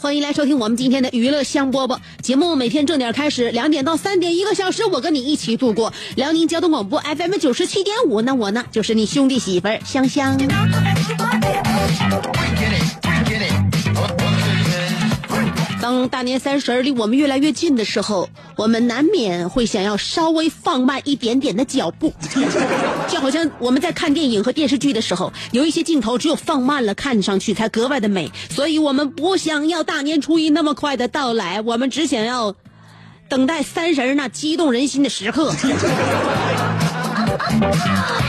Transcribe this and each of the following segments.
欢迎来收听我们今天的娱乐香饽饽节目。每天正点开始，两点到三点，一个小时，我跟你一起度过。辽宁交通广播 FM 九十七点五，那我呢，就是你兄弟媳妇香香。当大年三十儿离我们越来越近的时候，我们难免会想要稍微放慢一点点的脚步，就好像我们在看电影和电视剧的时候，有一些镜头只有放慢了，看上去才格外的美。所以我们不想要大年初一那么快的到来，我们只想要等待三十儿那激动人心的时刻。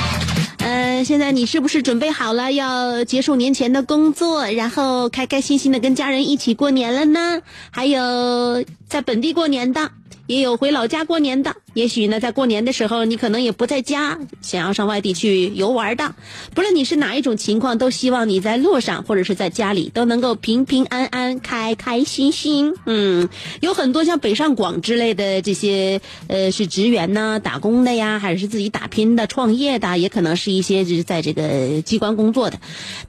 现在你是不是准备好了要结束年前的工作，然后开开心心的跟家人一起过年了呢？还有在本地过年的，也有回老家过年的。也许呢，在过年的时候你可能也不在家，想要上外地去游玩的。不论你是哪一种情况，都希望你在路上或者是在家里都能够平平安安、开开心心。嗯，有很多像北上广之类的这些，呃，是职员呐、打工的呀，还是自己打拼的、创业的，也可能是一些就是在这个机关工作的。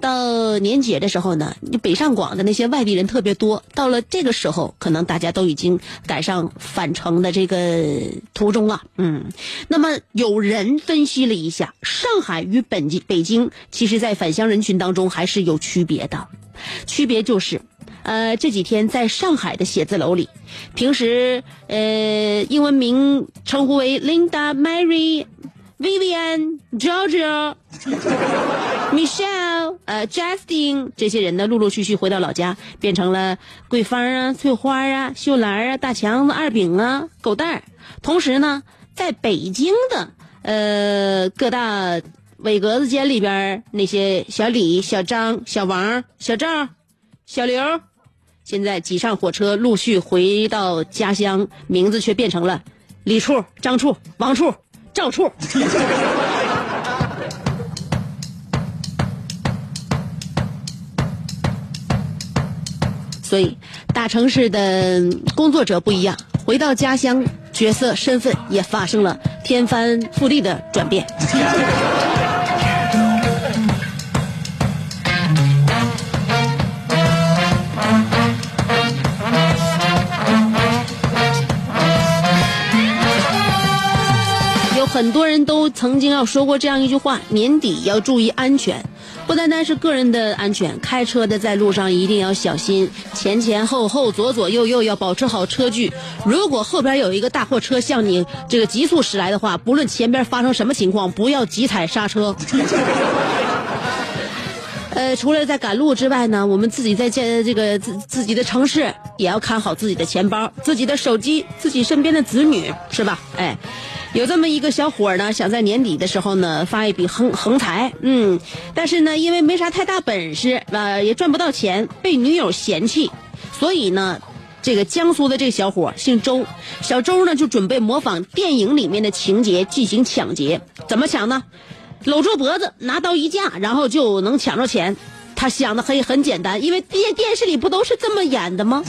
到年节的时候呢，北上广的那些外地人特别多。到了这个时候，可能大家都已经赶上返程的这个途中啊。嗯，那么有人分析了一下，上海与本地北京，其实在返乡人群当中还是有区别的。区别就是，呃，这几天在上海的写字楼里，平时呃英文名称呼为 Linda、Mary、Vivian、Georgia、Michelle、呃 Justin 这些人呢，陆陆续续回到老家，变成了桂芳啊、翠花啊、秀兰啊、大强子、二饼啊、狗蛋儿。同时呢，在北京的呃各大伟格子间里边，那些小李、小张、小王、小赵、小刘，现在挤上火车，陆续回到家乡，名字却变成了李处、张处、王处、到处。所以，大城市的工作者不一样，回到家乡，角色身份也发生了天翻覆地的转变。很多人都曾经要说过这样一句话：年底要注意安全，不单单是个人的安全，开车的在路上一定要小心，前前后后、左左右右要保持好车距。如果后边有一个大货车向你这个急速驶来的话，不论前边发生什么情况，不要急踩刹车。呃，除了在赶路之外呢，我们自己在这这个自自己的城市也要看好自己的钱包、自己的手机、自己身边的子女，是吧？哎，有这么一个小伙呢，想在年底的时候呢发一笔横横财，嗯，但是呢，因为没啥太大本事，呃，也赚不到钱，被女友嫌弃，所以呢。这个江苏的这个小伙姓周，小周呢就准备模仿电影里面的情节进行抢劫，怎么抢呢？搂住脖子，拿刀一架，然后就能抢着钱。他想的很很简单，因为电电视里不都是这么演的吗？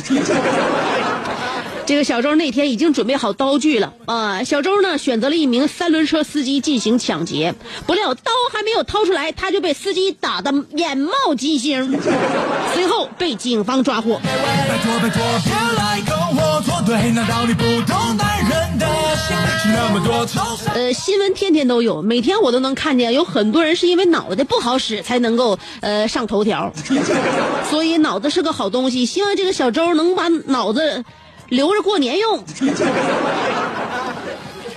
这个小周那天已经准备好刀具了啊！小周呢选择了一名三轮车司机进行抢劫，不料刀还没有掏出来，他就被司机打得眼冒金星，随后被警方抓获。拜托拜托，别来跟我作对？难道你不懂男人的心是那么多愁善？呃，新闻天天都有，每天我都能看见有很多人是因为脑袋不好使才能够呃上头条，所以脑子是个好东西。希望这个小周能把脑子留着过年用。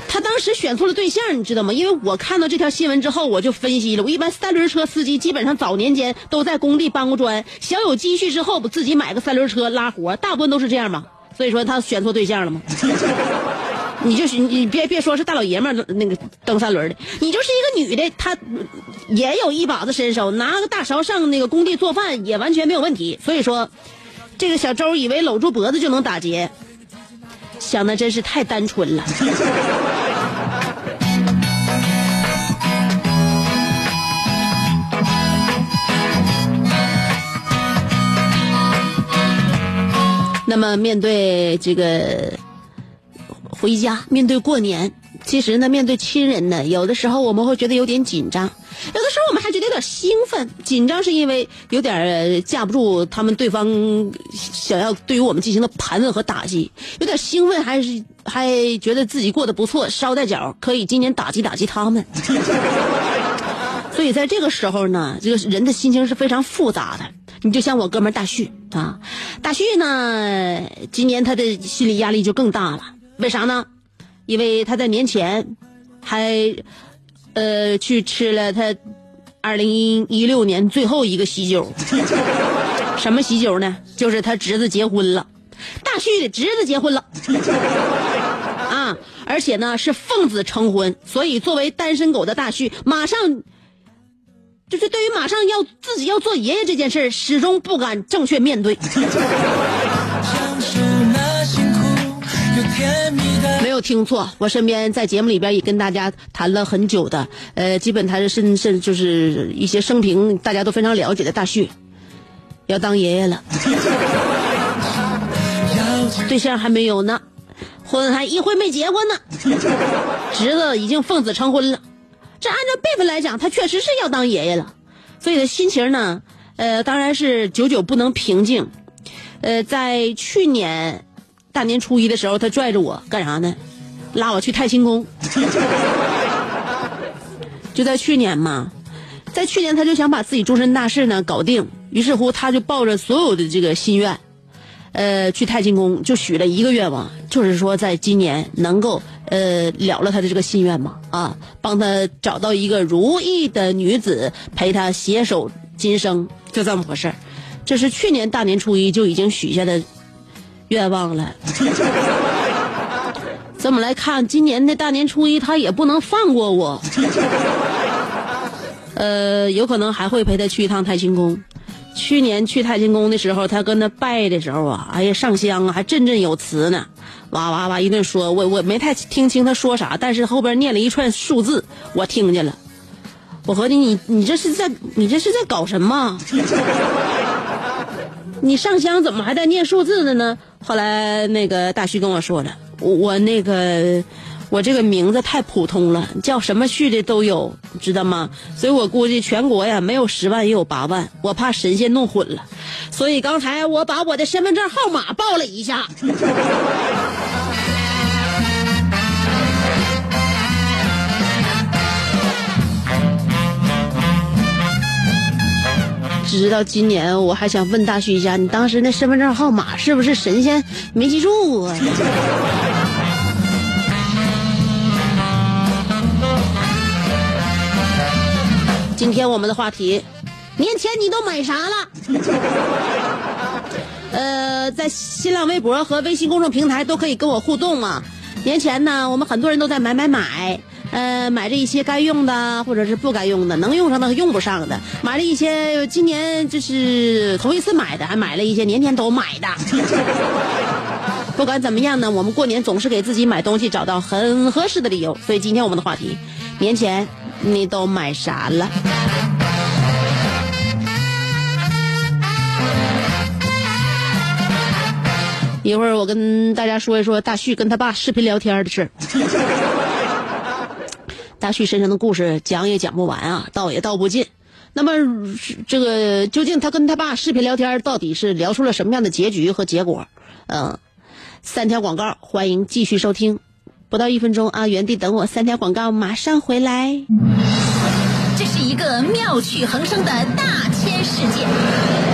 他当时选错了对象，你知道吗？因为我看到这条新闻之后，我就分析了。我一般三轮车司机基本上早年间都在工地搬过砖，小有积蓄之后，不自己买个三轮车拉活，大部分都是这样嘛。所以说他选错对象了吗？你就是你别别说是大老爷们儿那个蹬三轮的，你就是一个女的，她也有一把子身手，拿个大勺上那个工地做饭也完全没有问题。所以说，这个小周以为搂住脖子就能打劫，想的真是太单纯了。那么面对这个回家，面对过年，其实呢，面对亲人呢，有的时候我们会觉得有点紧张，有的时候我们还觉得有点兴奋。紧张是因为有点架不住他们对方想要对于我们进行的盘问和打击，有点兴奋，还是还觉得自己过得不错，捎带脚可以今年打击打击他们。所以在这个时候呢，这个人的心情是非常复杂的。你就像我哥们大旭啊，大旭呢，今年他的心理压力就更大了。为啥呢？因为他在年前还呃去吃了他二零一六年最后一个喜酒。什么喜酒呢？就是他侄子结婚了，大旭的侄子结婚了。啊，而且呢是奉子成婚，所以作为单身狗的大旭，马上就是对于马上要自己要做爷爷这件事儿，始终不敢正确面对。像是那辛苦又甜蜜的没有听错，我身边在节目里边也跟大家谈了很久的，呃，基本谈甚甚就是一些生平大家都非常了解的大旭，要当爷爷了，对象还没有呢，婚还一婚没结婚呢，侄子已经奉子成婚了，这按照辈分来讲，他确实是要当爷爷了，所以的心情呢，呃，当然是久久不能平静，呃，在去年大年初一的时候，他拽着我干啥呢？拉我去太清宫。就在去年嘛，在去年他就想把自己终身大事呢搞定，于是乎他就抱着所有的这个心愿，呃，去太清宫就许了一个愿望，就是说在今年能够呃了了他的这个心愿嘛啊，帮他找到一个如意的女子陪他携手今生，就这么回事儿这是去年大年初一就已经许下的愿望了。这么来看，今年的大年初一他也不能放过我。呃，有可能还会陪他去一趟太清宫。去年去太清宫的时候，他跟他拜的时候啊，哎呀，上香啊，还振振有词呢，哇哇哇一顿说，我我没太听清他说啥，但是后边念了一串数字，我听见了。我合计你你这是在你这是在搞什么？你上香怎么还在念数字的呢？后来那个大旭跟我说了，我那个我这个名字太普通了，叫什么旭的都有，知道吗？所以我估计全国呀没有十万也有八万，我怕神仙弄混了，所以刚才我把我的身份证号码报了一下。直到今年，我还想问大旭一下，你当时那身份证号码是不是神仙没记住啊？今天我们的话题，年前你都买啥了？呃，在新浪微博和微信公众平台都可以跟我互动嘛。年前呢，我们很多人都在买买买，呃，买着一些该用的或者是不该用的，能用上的和用不上的，买了一些今年就是头一次买的，还买了一些年前都买的。不管怎么样呢，我们过年总是给自己买东西找到很合适的理由，所以今天我们的话题，年前你都买啥了？一会儿我跟大家说一说大旭跟他爸视频聊天的事儿。大旭身上的故事讲也讲不完啊，道也道不尽。那么这个究竟他跟他爸视频聊天到底是聊出了什么样的结局和结果？嗯，三条广告，欢迎继续收听。不到一分钟啊，原地等我，三条广告马上回来。这是一个妙趣横生的大千世界。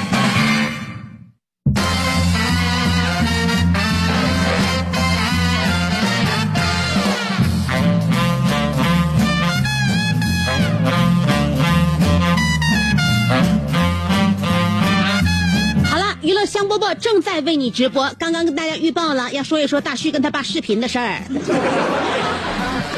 我正在为你直播。刚刚跟大家预报了，要说一说大旭跟他爸视频的事儿。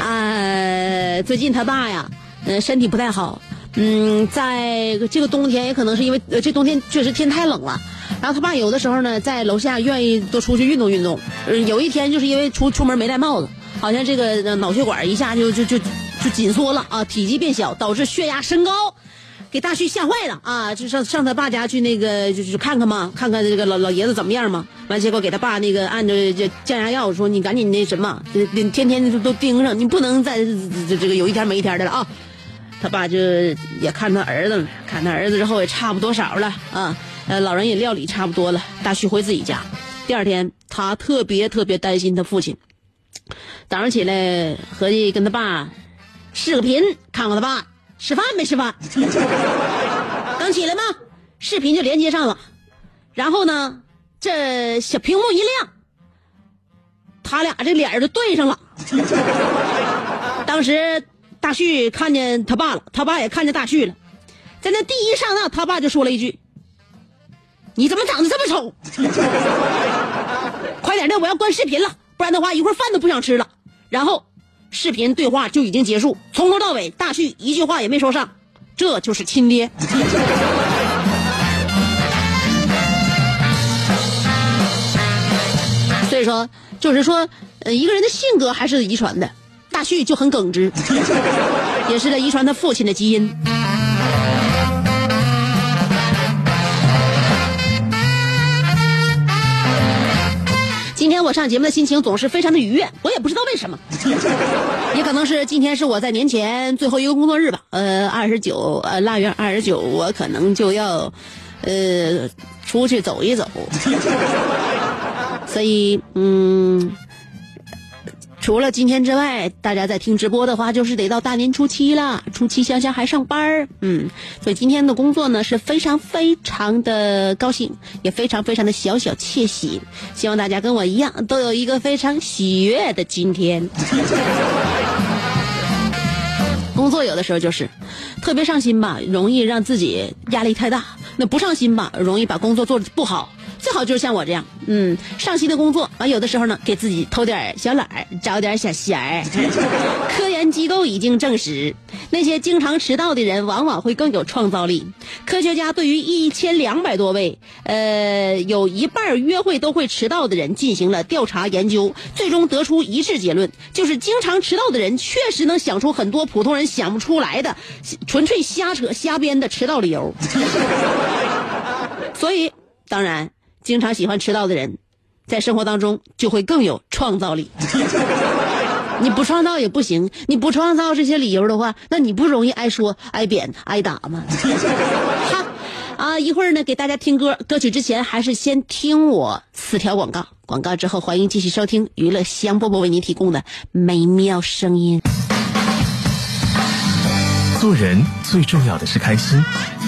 啊，最近他爸呀，呃，身体不太好。嗯，在这个冬天，也可能是因为这冬天确实天太冷了。然后他爸有的时候呢，在楼下愿意多出去运动运动。呃有一天就是因为出出门没戴帽子，好像这个脑血管一下就就就就紧缩了啊，体积变小，导致血压升高。给大旭吓坏了啊！就上上他爸家去那个，就是看看嘛，看看这个老老爷子怎么样嘛。完，结果给他爸那个按着这降压药，说你赶紧那什么，这这天天都都盯上，你不能再这这这个有一天没一天的了啊！他爸就也看他儿子了，看他儿子之后也差不多少了啊，呃，老人也料理差不多了。大旭回自己家，第二天他特别特别担心他父亲。早上起来合计跟他爸视个频，看看他爸吃饭没吃饭。刚起来吗，视频就连接上了，然后呢，这小屏幕一亮，他俩这脸儿就对上了。当时大旭看见他爸了，他爸也看见大旭了，在那第一刹那，他爸就说了一句：“你怎么长得这么丑？快点的，我要关视频了，不然的话一会儿饭都不想吃了。”然后，视频对话就已经结束，从头到尾大旭一句话也没说上，这就是亲爹。所以说，就是说，呃，一个人的性格还是遗传的。大旭就很耿直，也是在遗传他父亲的基因。今天我上节目的心情总是非常的愉悦，我也不知道为什么，也可能是今天是我在年前最后一个工作日吧。呃，二十九，呃，腊月二十九，我可能就要，呃，出去走一走。所以，嗯，除了今天之外，大家在听直播的话，就是得到大年初七了。初七香香还上班儿嗯，所以今天的工作呢是非常非常的高兴，也非常非常的小小窃喜。希望大家跟我一样，都有一个非常喜悦的今天。工作有的时候就是特别上心吧，容易让自己压力太大；那不上心吧，容易把工作做的不好。最好就是像我这样，嗯，上心的工作，完有的时候呢，给自己偷点小懒儿，找点小闲儿。科研机构已经证实，那些经常迟到的人往往会更有创造力。科学家对于一千两百多位，呃，有一半约会都会迟到的人进行了调查研究，最终得出一致结论，就是经常迟到的人确实能想出很多普通人想不出来的，纯粹瞎扯瞎编的迟到理由。所以，当然。经常喜欢迟到的人，在生活当中就会更有创造力。你不创造也不行，你不创造这些理由的话，那你不容易挨说、挨扁、挨打吗？哈，啊，一会儿呢，给大家听歌，歌曲之前还是先听我四条广告，广告之后欢迎继续收听娱乐香饽饽为您提供的美妙声音。做人最重要的是开心，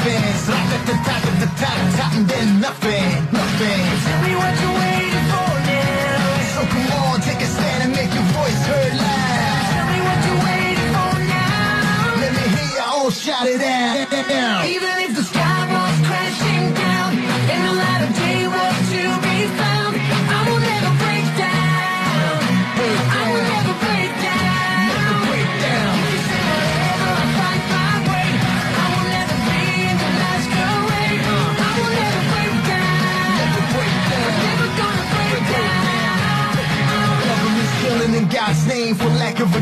Coffins. Right at the top of the top, top and then nothing, nothing. Tell me what you're waiting for now. So come on, take a stand and make your voice heard loud. Tell me what you're waiting for now. Let me hear you all shout it out. Even if the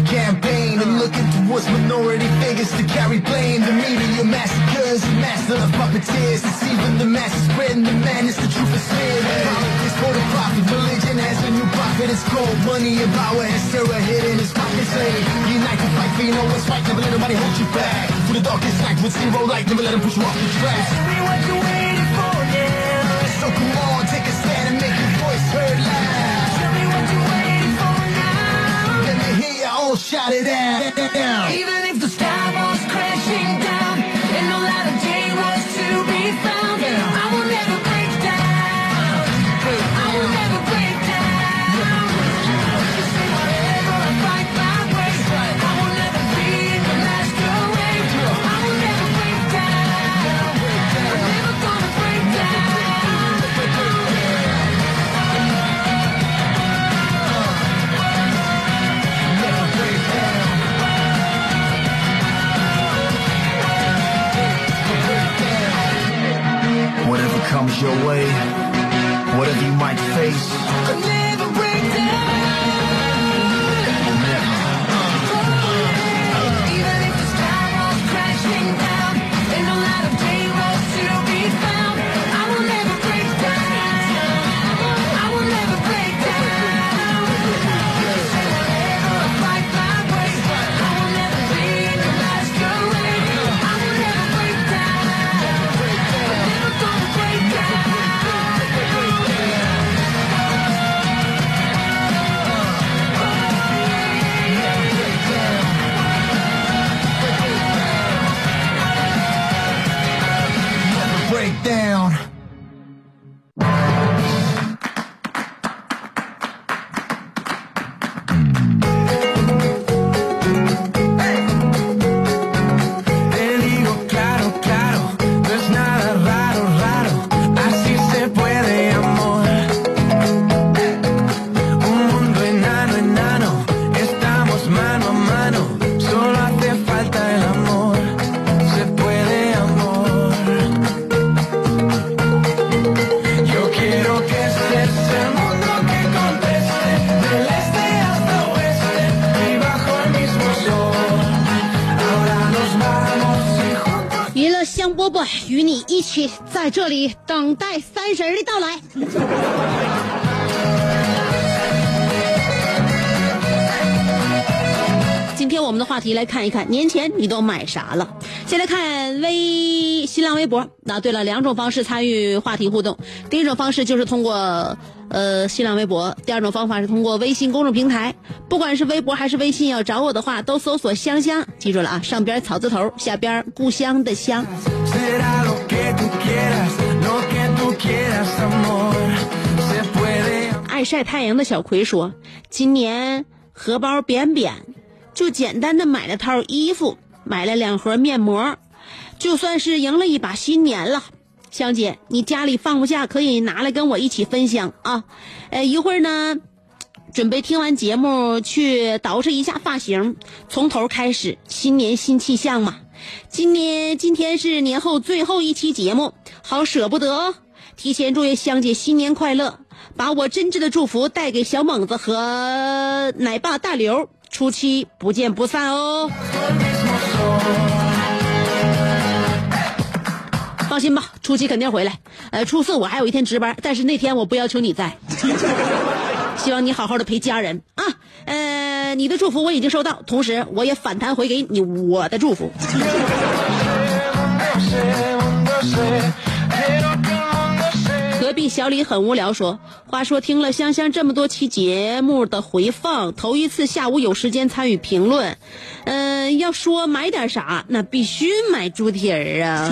campaign and looking towards minority figures to carry blame. The media massacres, master of puppeteers, deceiving the masses, spreading the madness. The truth is clear. Politics for the profit, religion has a new prophet. It's called money and power, and terror hidden his pockets. Say, unite to fight for you know what's right. Never let nobody hold you back. Through the darkest night with zero light, never let them push you off the track. Me what you're waiting for now. So come on, Everybody down, down. 话题来看一看年前你都买啥了。先来看微新浪微博。那对了，两种方式参与话题互动。第一种方式就是通过呃新浪微博，第二种方法是通过微信公众平台。不管是微博还是微信，要找我的话都搜索“香香”，记住了啊，上边草字头，下边故乡的乡。爱晒太阳的小葵说：“今年荷包扁扁，就简单的买了套衣服，买了两盒面膜，就算是赢了一把新年了。香姐，你家里放不下，可以拿来跟我一起分享啊。呃，一会儿呢，准备听完节目去捯饬一下发型，从头开始，新年新气象嘛。今年今天是年后最后一期节目，好舍不得。提前祝愿香姐新年快乐，把我真挚的祝福带给小猛子和奶爸大刘，初七不见不散哦。放心吧，初七肯定回来。呃，初四我还有一天值班，但是那天我不要求你在。希望你好好的陪家人啊。呃，你的祝福我已经收到，同时我也反弹回给你我的祝福。小李很无聊说：“话说听了香香这么多期节目的回放，头一次下午有时间参与评论。嗯、要说买点啥，那必须买猪蹄儿啊。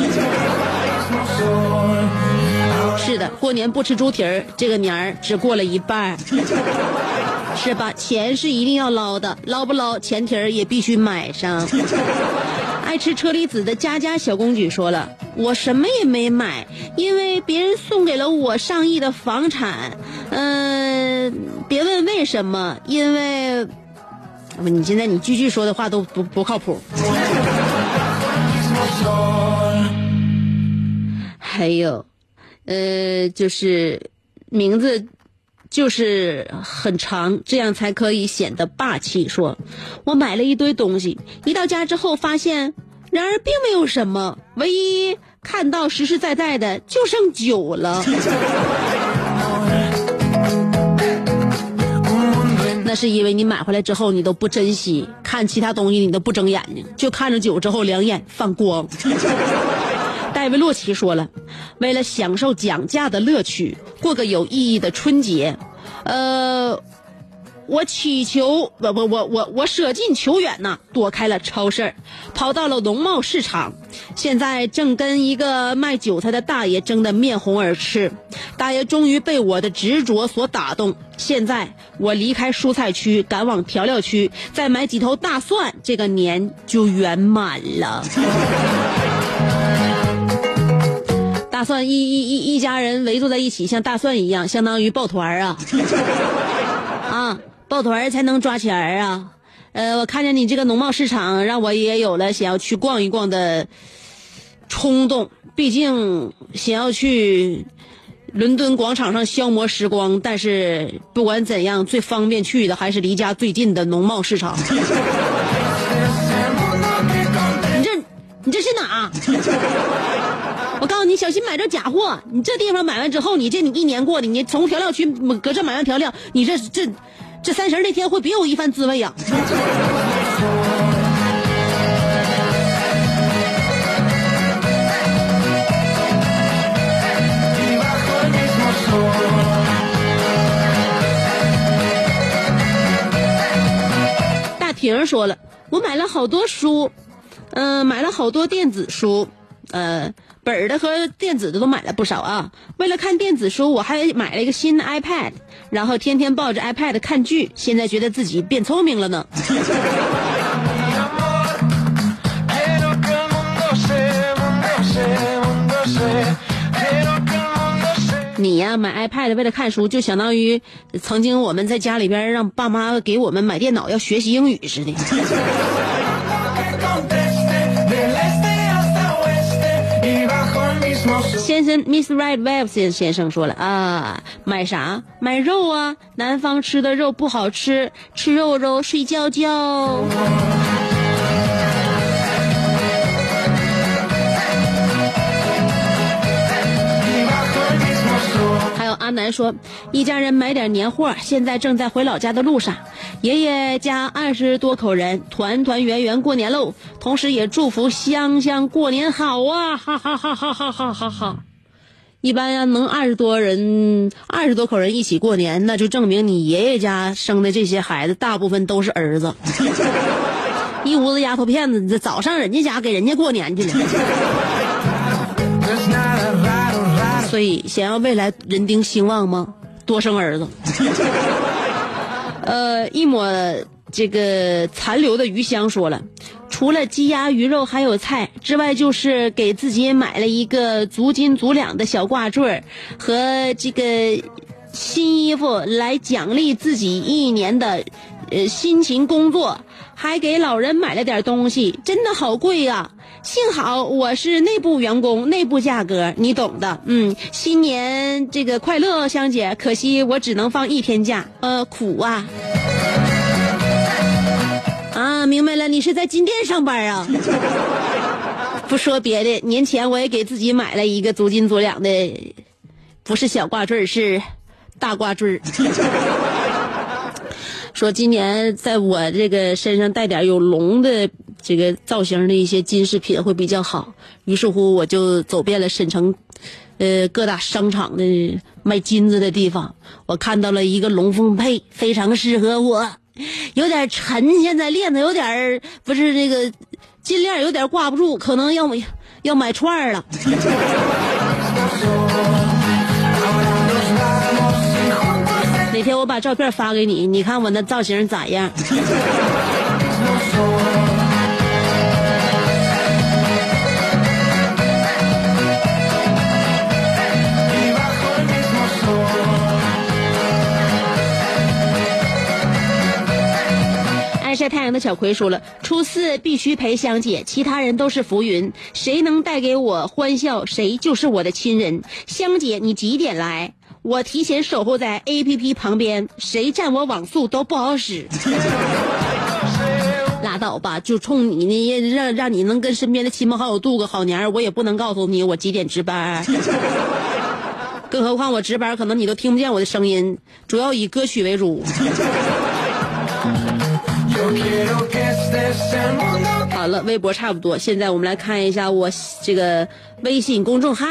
是的，过年不吃猪蹄儿，这个年儿只过了一半，是吧？钱是一定要捞的，捞不捞前蹄儿也必须买上。爱吃车厘子的佳佳小公举说了：“我什么也没买，因为别人送给了我上亿的房产。嗯、别问为什么，因为……不，你现在你句句说的话都不不靠谱。还有，呃，就是名字就是很长，这样才可以显得霸气。说，我买了一堆东西，一到家之后发现，然而并没有什么，唯一看到实实在在的就剩酒了。那是因为你买回来之后你都不珍惜，看其他东西你都不睁眼睛，就看着酒之后两眼放光。戴维洛奇说了，为了享受讲价的乐趣，过个有意义的春节，呃，我祈求我我我我我舍近求远呐，躲开了超市，跑到了农贸市场，现在正跟一个卖韭菜的大爷争得面红耳赤。大爷终于被我的执着所打动，现在我离开蔬菜区，赶往调料区，再买几头大蒜，这个年就圆满了。蒜一一一一家人围坐在一起，像大蒜一样，相当于抱团啊，啊，抱团才能抓钱啊。呃，我看见你这个农贸市场，让我也有了想要去逛一逛的冲动。毕竟想要去伦敦广场上消磨时光，但是不管怎样，最方便去的还是离家最近的农贸市场。你这你这是哪？我告诉你，小心买着假货。你这地方买完之后，你这你一年过的，你从调料区搁这买完调料，你这这这三十那天会别有一番滋味呀、大婷说了，我买了好多书，嗯、买了好多电子书，呃，本儿的和电子的都买了不少啊。为了看电子书，我还买了一个新的 iPad，然后天天抱着 iPad 看剧，现在觉得自己变聪明了呢。你呀，买 iPad 为了看书，就相当于曾经我们在家里边让爸妈给我们买电脑要学习英语似的。先生，Miss Red Web 先先生说了啊，买啥？买肉啊！南方吃的肉不好吃，吃肉肉睡觉觉。还有阿南说，一家人买点年货，现在正在回老家的路上。爷爷家二十多口人，团团圆圆过年喽！同时也祝福香香过年好啊！哈哈哈哈哈哈哈哈！一般呀，能二十多人、二十多口人一起过年，那就证明你爷爷家生的这些孩子大部分都是儿子。一屋子丫头片子，这早上人家家给人家过年去了。所以，想要未来人丁兴旺吗？多生儿子。呃，一抹这个残留的鱼香说了，除了鸡鸭鱼肉还有菜之外，就是给自己买了一个足斤足两的小挂坠儿和这个新衣服来奖励自己一年的呃辛勤工作，还给老人买了点东西，真的好贵呀、幸好我是内部员工，内部价格你懂的。嗯，新年这个快乐，香姐。可惜我只能放一天假，呃，苦啊。啊，明白了，你是在金店上班啊？不说别的，年前我也给自己买了一个足斤足两的，不是小挂坠儿，是大挂坠儿。说今年在我这个身上带点有龙的这个造型的一些金饰品会比较好，于是乎我就走遍了沈城，呃各大商场的卖金子的地方，我看到了一个龙凤配，非常适合我，有点沉，现在链子有点儿不是这个金链有点挂不住，可能要要买串儿了。哪天我把照片发给你，你看我那造型咋样？晒太阳的小葵说了，初四必须陪香姐，其他人都是浮云，谁能带给我欢笑，谁就是我的亲人。香姐，你几点来？我提前守候在 A P P 旁边，谁占我网速都不好使。拉倒吧，就冲你呢，让让你能跟身边的亲朋好友度个好年儿，我也不能告诉你我几点值班。更何况我值班，可能你都听不见我的声音，主要以歌曲为主。好了，微博差不多，现在我们来看一下我这个微信公众号。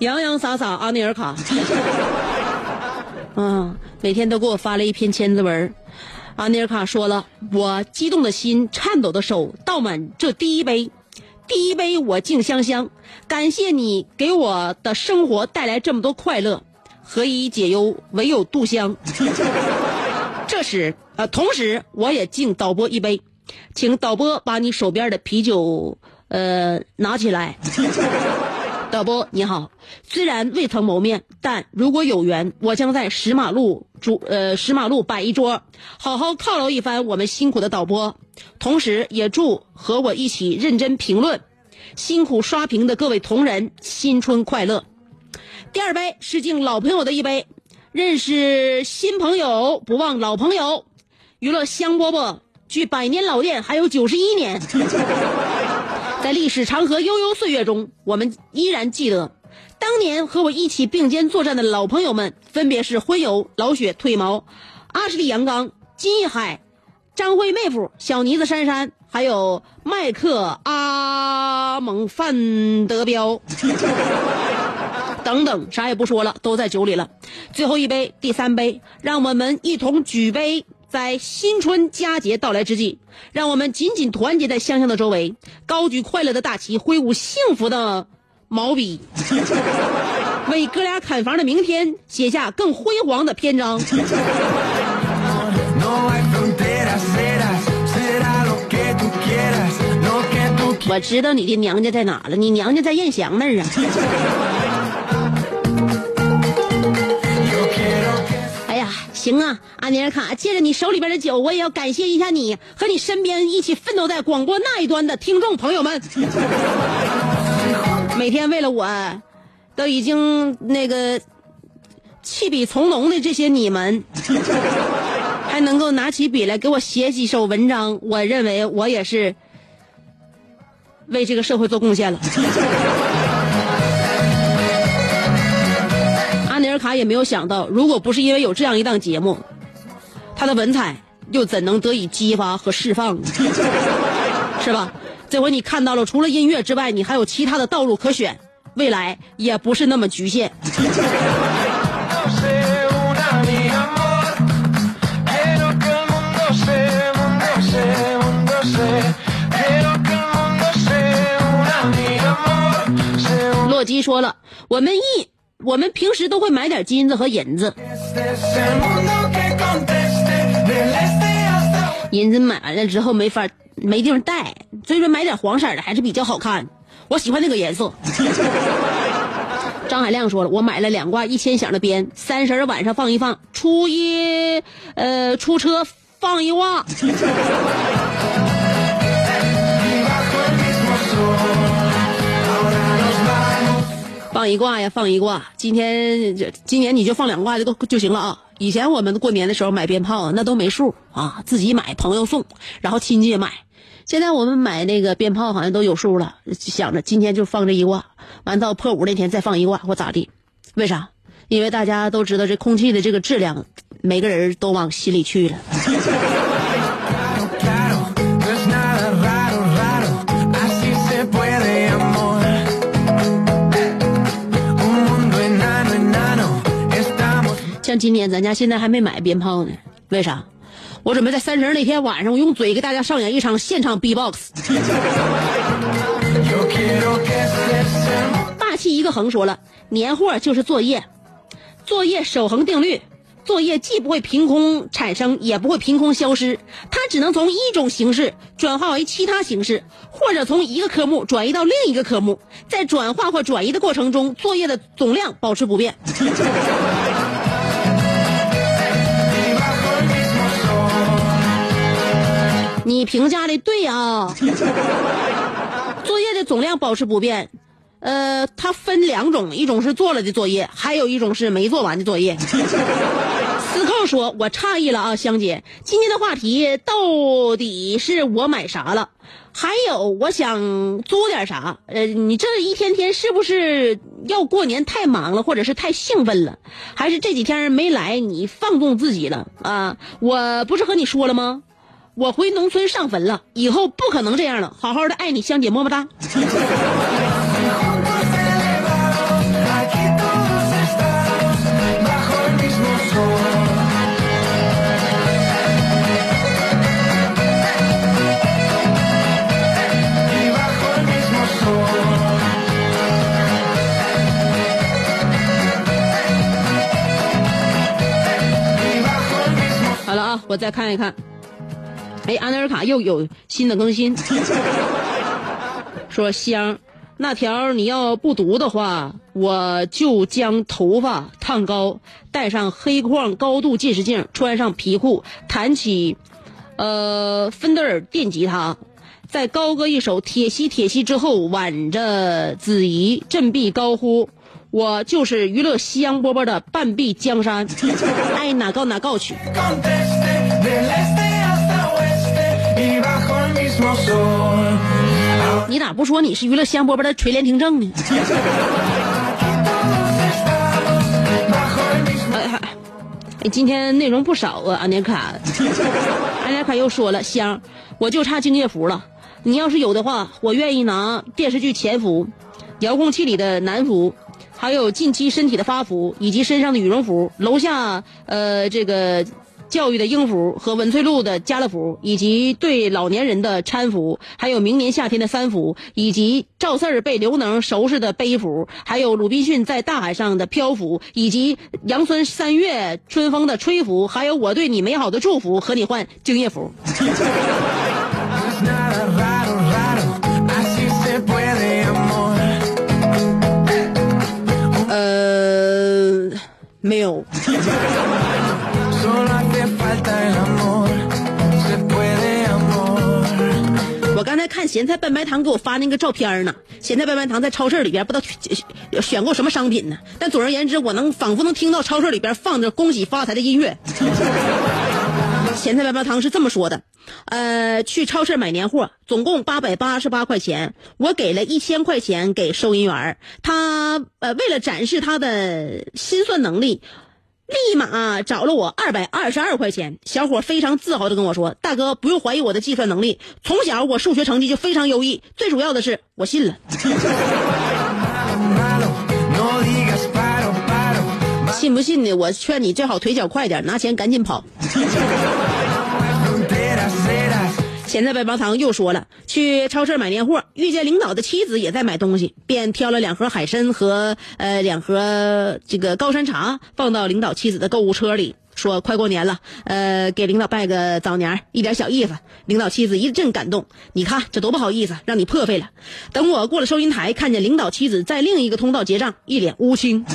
洋洋洒洒阿尼尔卡，嗯，每天都给我发了一篇千字文。阿尼尔卡说了，我激动的心，颤抖的手，倒满这第一杯，第一杯我敬香香，感谢你给我的生活带来这么多快乐，何以解忧，唯有杜香。这时，呃，同时我也敬导播一杯，请导播把你手边的啤酒，呃，拿起来。导播你好，虽然未曾谋面，但如果有缘，我将在石马路主呃石马路摆一桌，好好犒劳一番我们辛苦的导播，同时也祝和我一起认真评论、辛苦刷屏的各位同仁新春快乐。第二杯是敬老朋友的一杯，认识新朋友不忘老朋友，娱乐香饽饽距百年老店还有九十一年。在历史长河悠悠岁月中，我们依然记得，当年和我一起并肩作战的老朋友们，分别是婚友老雪、腿毛、阿什利、杨刚、金一海、张惠妹夫、小妮子、珊珊，还有麦克、阿蒙、范德彪。等等，啥也不说了，都在酒里了。最后一杯，第三杯，让我们一同举杯，在新春佳节到来之际，让我们紧紧团结在香香的周围，高举快乐的大旗，挥舞幸福的毛笔，为哥俩砍房的明天写下更辉煌的篇章。我知道你的娘家在哪了，你娘家在燕翔那儿啊。行啊，阿尼尔卡，借着你手里边的酒，我也要感谢一下你和你身边一起奋斗在广播那一端的听众朋友们。每天为了我，都已经那个弃笔从戎的这些你们，还能够拿起笔来给我写几首文章，我认为我也是为这个社会做贡献了。阿尼尔卡也没有想到，如果不是因为有这样一档节目，他的文采又怎能得以激发和释放呢？是吧？这回你看到了，除了音乐之外，你还有其他的道路可选，未来也不是那么局限。洛基说了，我们一我们平时都会买点金子和银子，银子买完了之后没法没地方戴，所以说买点黄色的还是比较好看。我喜欢那个颜色。张海亮说了，我买了两挂一千响的鞭，三十晚上放一放，初一呃出车放一挂。放一挂呀，放一挂。今天今年你就放两挂就都就行了啊。以前我们过年的时候买鞭炮那都没数啊，自己买，朋友送，然后亲戚也买。现在我们买那个鞭炮好像都有数了，想着今天就放这一挂，完到破五那天再放一挂或咋地？为啥？因为大家都知道这空气的这个质量，每个人都往心里去了。今年咱家现在还没买鞭炮呢，为啥？我准备在三十那天晚上，我用嘴给大家上演一场现场 B-box。霸气一个横说了，年货就是作业，作业守恒定律，作业既不会凭空产生，也不会凭空消失，它只能从一种形式转化为其他形式，或者从一个科目转移到另一个科目，在转化或转移的过程中，作业的总量保持不变。你评价的对啊，作业的总量保持不变。呃，它分两种，一种是做了的作业，还有一种是没做完的作业。司寇说：“我诧异了啊，香姐，今天的话题到底是我买啥了？还有我想租点啥？呃，你这一天天是不是要过年太忙了，或者是太兴奋了，还是这几天没来你放纵自己了啊？我不是和你说了吗？我回农村上坟了以后不可能这样了好好的爱你香姐么么哒。好了啊我再看一看。哎，安德尔卡又有新的更新，说香，那条你要不读的话，我就将头发烫高，戴上黑框高度近视镜，穿上皮裤，弹起，呃，芬德尔电吉他。在高歌一首《铁西铁西》之后，挽着子怡振臂高呼：“我就是娱乐西洋饽饽的半壁江山，爱 哪告哪告去。”你咋不说你是娱乐香饽饽的垂帘听政呢？哎，今天内容不少啊，安妮卡。安妮卡又说了，香，我就差敬业福了。你要是有的话，我愿意拿电视剧潜服、遥控器里的男服，还有近期身体的发福，以及身上的羽绒服，楼下呃这个教育的英服和文翠路的家乐福，以及对老年人的搀扶，还有明年夏天的三福，以及赵四儿被刘能收拾的背服，还有鲁滨逊在大海上的漂浮，以及杨村三月春风的吹拂，还有我对你美好的祝福和你换敬业福。呃，没有。我刚才看咸菜拌白糖给我发那个照片呢，咸菜拌白糖在超市里边不知道选选过什么商品呢，但总而言之，我能仿佛能听到超市里边放着恭喜发财的音乐。咸菜拌白糖是这么说的，呃，去超市买年货，总共八百八十八块钱，我给了一千块钱给收银员他呃为了展示他的心算能力，立马找了我二百二十二块钱。小伙非常自豪的跟我说：“大哥，不用怀疑我的计算能力，从小我数学成绩就非常优异，最主要的是我信了。信不信呢？我劝你最好腿脚快点，拿钱赶紧跑。” Fronteras, eras. 咸菜白棒糖又说了，去超市买年货，遇见领导的妻子也在买东西，便挑了两盒海参和呃两盒这个高山茶放到领导妻子的购物车里。说快过年了，呃，给领导拜个早年，一点小意思。领导妻子一阵感动，你看这多不好意思，让你破费了。等我过了收银台，看见领导妻子在另一个通道结账，一脸乌青。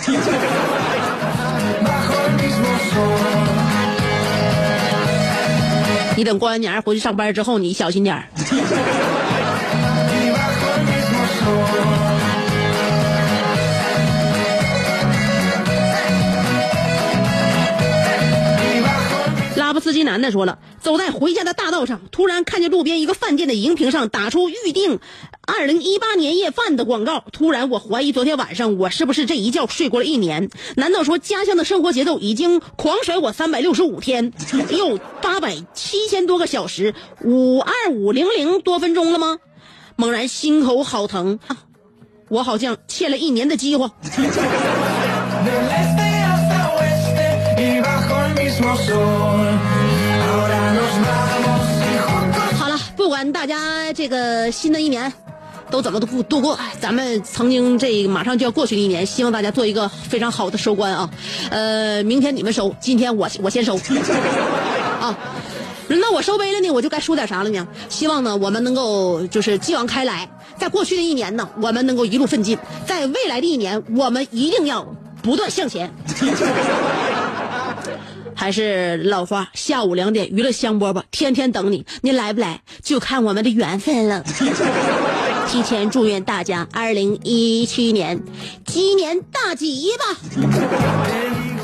你等过完年回去上班之后，你小心点儿。拉布斯基男的说了，走在回家的大道上，突然看见路边一个饭店的荧屏上打出预定二零一八年夜饭的广告。突然，我怀疑昨天晚上我是不是这一觉睡过了一年？难道说家乡的生活节奏已经狂甩我三百六十五天，又八百七千多个小时，五二五零零多分钟了吗？猛然心口好疼，我好像欠了一年的饥荒。好了，不管大家这个新的一年都怎么度度过，咱们曾经这马上就要过去的一年，希望大家做一个非常好的收官啊。呃，明天你们收，今天我我先收 啊。那我收杯了呢，我就该说点啥了呢？希望呢，我们能够就是继往开来，在过去的一年呢，我们能够一路奋进；在未来的一年，我们一定要不断向前。还是老话，下午两点娱乐香饽饽，天天等你，你来不来就看我们的缘分了。提前祝愿大家二零一七年鸡年大吉吧！